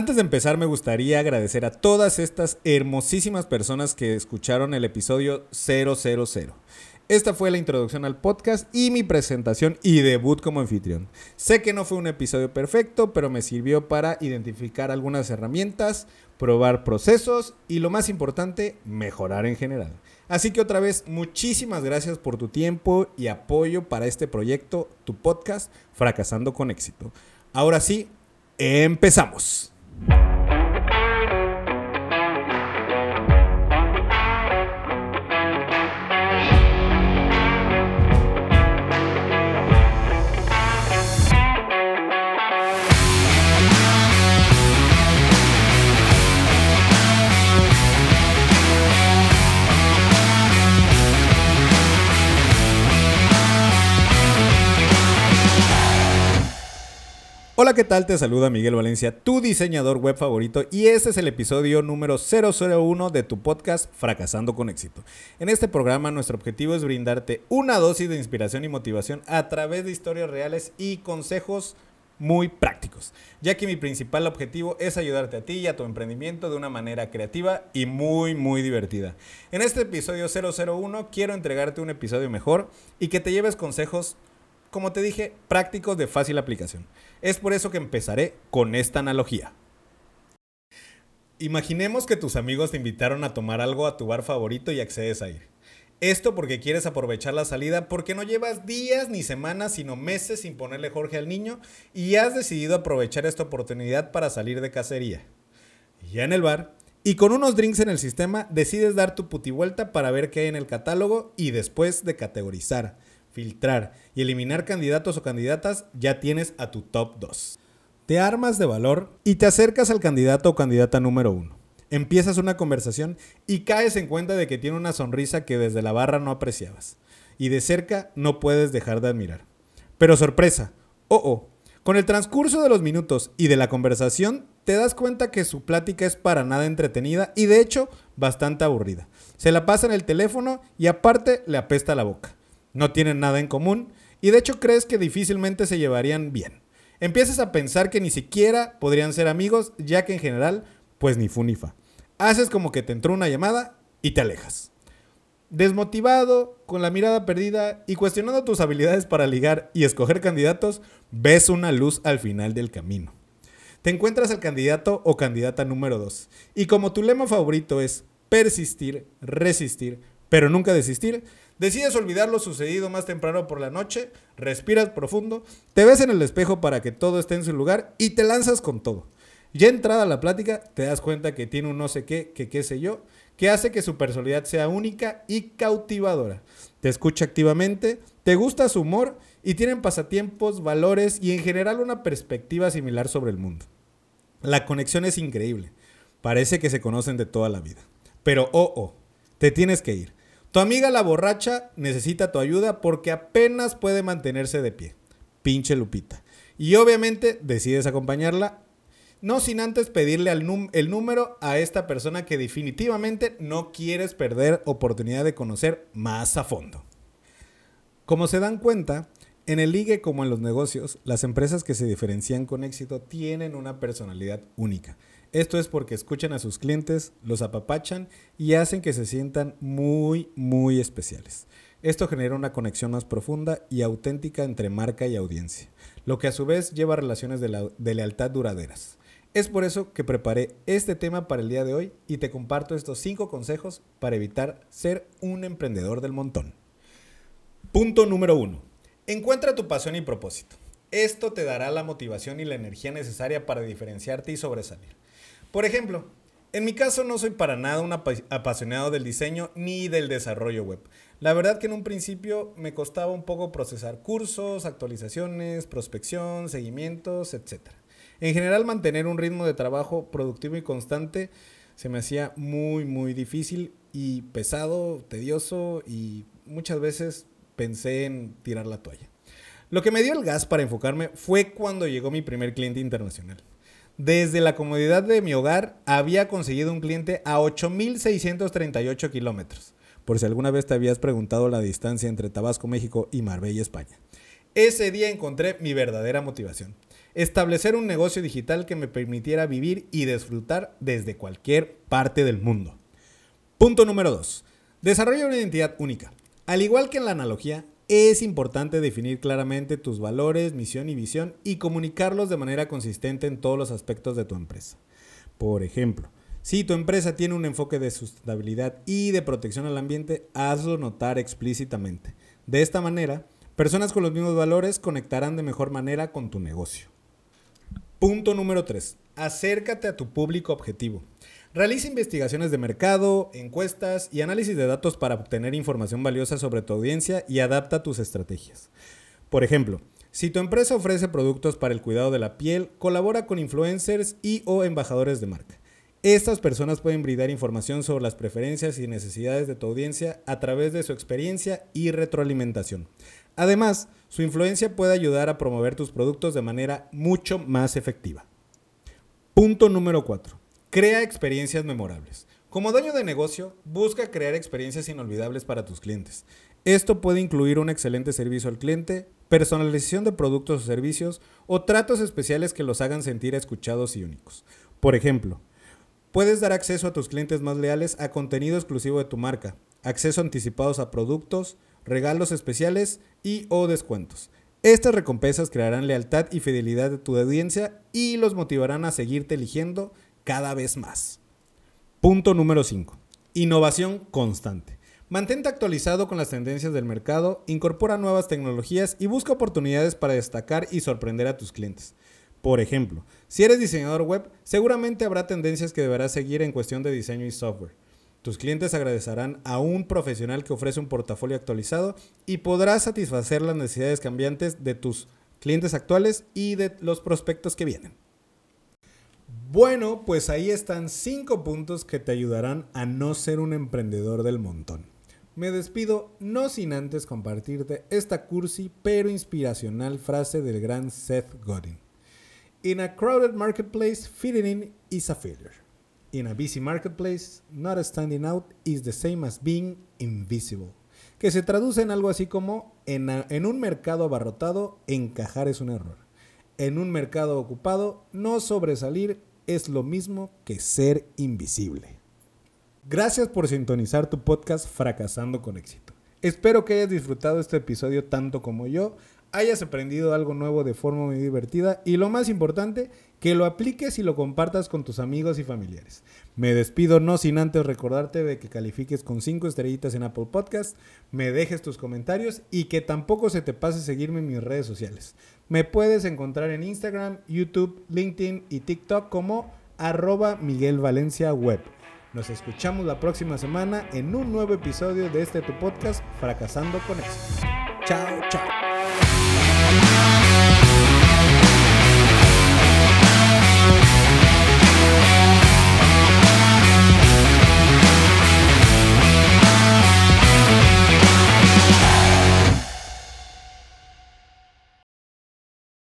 Antes de empezar me gustaría agradecer a todas estas hermosísimas personas que escucharon el episodio 000. Esta fue la introducción al podcast y mi presentación y debut como anfitrión. Sé que no fue un episodio perfecto, pero me sirvió para identificar algunas herramientas, probar procesos y lo más importante, mejorar en general. Así que otra vez, muchísimas gracias por tu tiempo y apoyo para este proyecto, tu podcast, Fracasando con éxito. Ahora sí, empezamos. Bye. Hola, ¿qué tal? Te saluda Miguel Valencia, tu diseñador web favorito, y este es el episodio número 001 de tu podcast Fracasando con éxito. En este programa nuestro objetivo es brindarte una dosis de inspiración y motivación a través de historias reales y consejos muy prácticos, ya que mi principal objetivo es ayudarte a ti y a tu emprendimiento de una manera creativa y muy muy divertida. En este episodio 001 quiero entregarte un episodio mejor y que te lleves consejos como te dije, prácticos de fácil aplicación. Es por eso que empezaré con esta analogía. Imaginemos que tus amigos te invitaron a tomar algo a tu bar favorito y accedes a ir. Esto porque quieres aprovechar la salida porque no llevas días ni semanas sino meses sin ponerle Jorge al niño y has decidido aprovechar esta oportunidad para salir de cacería. ya en el bar, y con unos drinks en el sistema, decides dar tu puti vuelta para ver qué hay en el catálogo y después de categorizar filtrar y eliminar candidatos o candidatas, ya tienes a tu top 2. Te armas de valor y te acercas al candidato o candidata número 1. Empiezas una conversación y caes en cuenta de que tiene una sonrisa que desde la barra no apreciabas. Y de cerca no puedes dejar de admirar. Pero sorpresa, oh oh, con el transcurso de los minutos y de la conversación, te das cuenta que su plática es para nada entretenida y de hecho bastante aburrida. Se la pasa en el teléfono y aparte le apesta la boca no tienen nada en común y de hecho crees que difícilmente se llevarían bien. Empiezas a pensar que ni siquiera podrían ser amigos, ya que en general, pues ni fu ni fa. Haces como que te entró una llamada y te alejas. Desmotivado, con la mirada perdida y cuestionando tus habilidades para ligar y escoger candidatos, ves una luz al final del camino. Te encuentras al candidato o candidata número 2. Y como tu lema favorito es persistir, resistir, pero nunca desistir, Decides olvidar lo sucedido más temprano por la noche, respiras profundo, te ves en el espejo para que todo esté en su lugar y te lanzas con todo. Ya entrada la plática, te das cuenta que tiene un no sé qué, que qué sé yo, que hace que su personalidad sea única y cautivadora. Te escucha activamente, te gusta su humor y tienen pasatiempos, valores y en general una perspectiva similar sobre el mundo. La conexión es increíble. Parece que se conocen de toda la vida. Pero, oh, oh, te tienes que ir. Tu amiga la borracha necesita tu ayuda porque apenas puede mantenerse de pie. Pinche Lupita. Y obviamente decides acompañarla, no sin antes pedirle el número a esta persona que definitivamente no quieres perder oportunidad de conocer más a fondo. Como se dan cuenta, en el ligue como en los negocios, las empresas que se diferencian con éxito tienen una personalidad única esto es porque escuchan a sus clientes, los apapachan y hacen que se sientan muy, muy especiales. Esto genera una conexión más profunda y auténtica entre marca y audiencia, lo que a su vez lleva a relaciones de, lealtad duraderas. Es por eso que preparé este tema para el día de hoy y te comparto estos 5 consejos para evitar ser un emprendedor del montón. Punto número 1. Encuentra tu pasión y propósito. Esto te dará la motivación y la energía necesaria para diferenciarte y sobresalir. Por ejemplo, en mi caso no soy para nada un apasionado del diseño ni del desarrollo web. La verdad que en un principio me costaba un poco procesar cursos, actualizaciones, prospección, seguimientos, etc. En general mantener un ritmo de trabajo productivo y constante se me hacía muy muy difícil y pesado, tedioso y muchas veces pensé en tirar la toalla. Lo que me dio el gas para enfocarme fue cuando llegó mi primer cliente internacional. Desde la comodidad de mi hogar había conseguido un cliente a 8.638 kilómetros, por si alguna vez te habías preguntado la distancia entre Tabasco, México y Marbella, España. Ese día encontré mi verdadera motivación. Establecer un negocio digital que me permitiera vivir y disfrutar desde cualquier parte del mundo. Punto número 2. Desarrolla una identidad única. Al igual que en la analogía, es importante definir claramente tus valores, misión y visión y comunicarlos de manera consistente en todos los aspectos de tu empresa. Por ejemplo, si tu empresa tiene un enfoque de sustentabilidad y de protección al ambiente, hazlo notar explícitamente. De esta manera, personas con los mismos valores conectarán de mejor manera con tu negocio. Punto número 3. Acércate a tu público objetivo. Realiza investigaciones de mercado, encuestas y análisis de datos para obtener información valiosa sobre tu audiencia y adapta tus estrategias. Por ejemplo, si tu empresa ofrece productos para el cuidado de la piel, colabora con influencers y o embajadores de marca. Estas personas pueden brindar información sobre las preferencias y necesidades de tu audiencia a través de su experiencia y retroalimentación. Además, su influencia puede ayudar a promover tus productos de manera mucho más efectiva. Punto número 4. Crea experiencias memorables. Como dueño de negocio, busca crear experiencias inolvidables para tus clientes. Esto puede incluir un excelente servicio al cliente, personalización de productos o servicios o tratos especiales que los hagan sentir escuchados y únicos. Por ejemplo, puedes dar acceso a tus clientes más leales a contenido exclusivo de tu marca, acceso anticipados a productos, regalos especiales y o descuentos. Estas recompensas crearán lealtad y fidelidad de tu audiencia y los motivarán a seguirte eligiendo cada vez más. Punto número 5. Innovación constante. Mantente actualizado con las tendencias del mercado, incorpora nuevas tecnologías y busca oportunidades para destacar y sorprender a tus clientes. Por ejemplo, si eres diseñador web, seguramente habrá tendencias que deberás seguir en cuestión de diseño y software. Tus clientes agradecerán a un profesional que ofrece un portafolio actualizado y podrás satisfacer las necesidades cambiantes de tus clientes actuales y de los prospectos que vienen. Bueno, pues ahí están cinco puntos que te ayudarán a no ser un emprendedor del montón. Me despido no sin antes compartirte esta cursi pero inspiracional frase del gran Seth Godin. In a crowded marketplace, fitting in is a failure. In a busy marketplace, not standing out is the same as being invisible. Que se traduce en algo así como, en, en un mercado abarrotado, encajar es un error. En un mercado ocupado, no sobresalir es lo mismo que ser invisible. Gracias por sintonizar tu podcast Fracasando con éxito. Espero que hayas disfrutado este episodio tanto como yo, hayas aprendido algo nuevo de forma muy divertida y lo más importante, que lo apliques y lo compartas con tus amigos y familiares. Me despido no sin antes recordarte de que califiques con 5 estrellitas en Apple Podcast, me dejes tus comentarios y que tampoco se te pase seguirme en mis redes sociales. Me puedes encontrar en Instagram, YouTube, LinkedIn y TikTok como arroba Miguel Valencia Web. Nos escuchamos la próxima semana en un nuevo episodio de este tu podcast Fracasando con éxito. Chao, chao.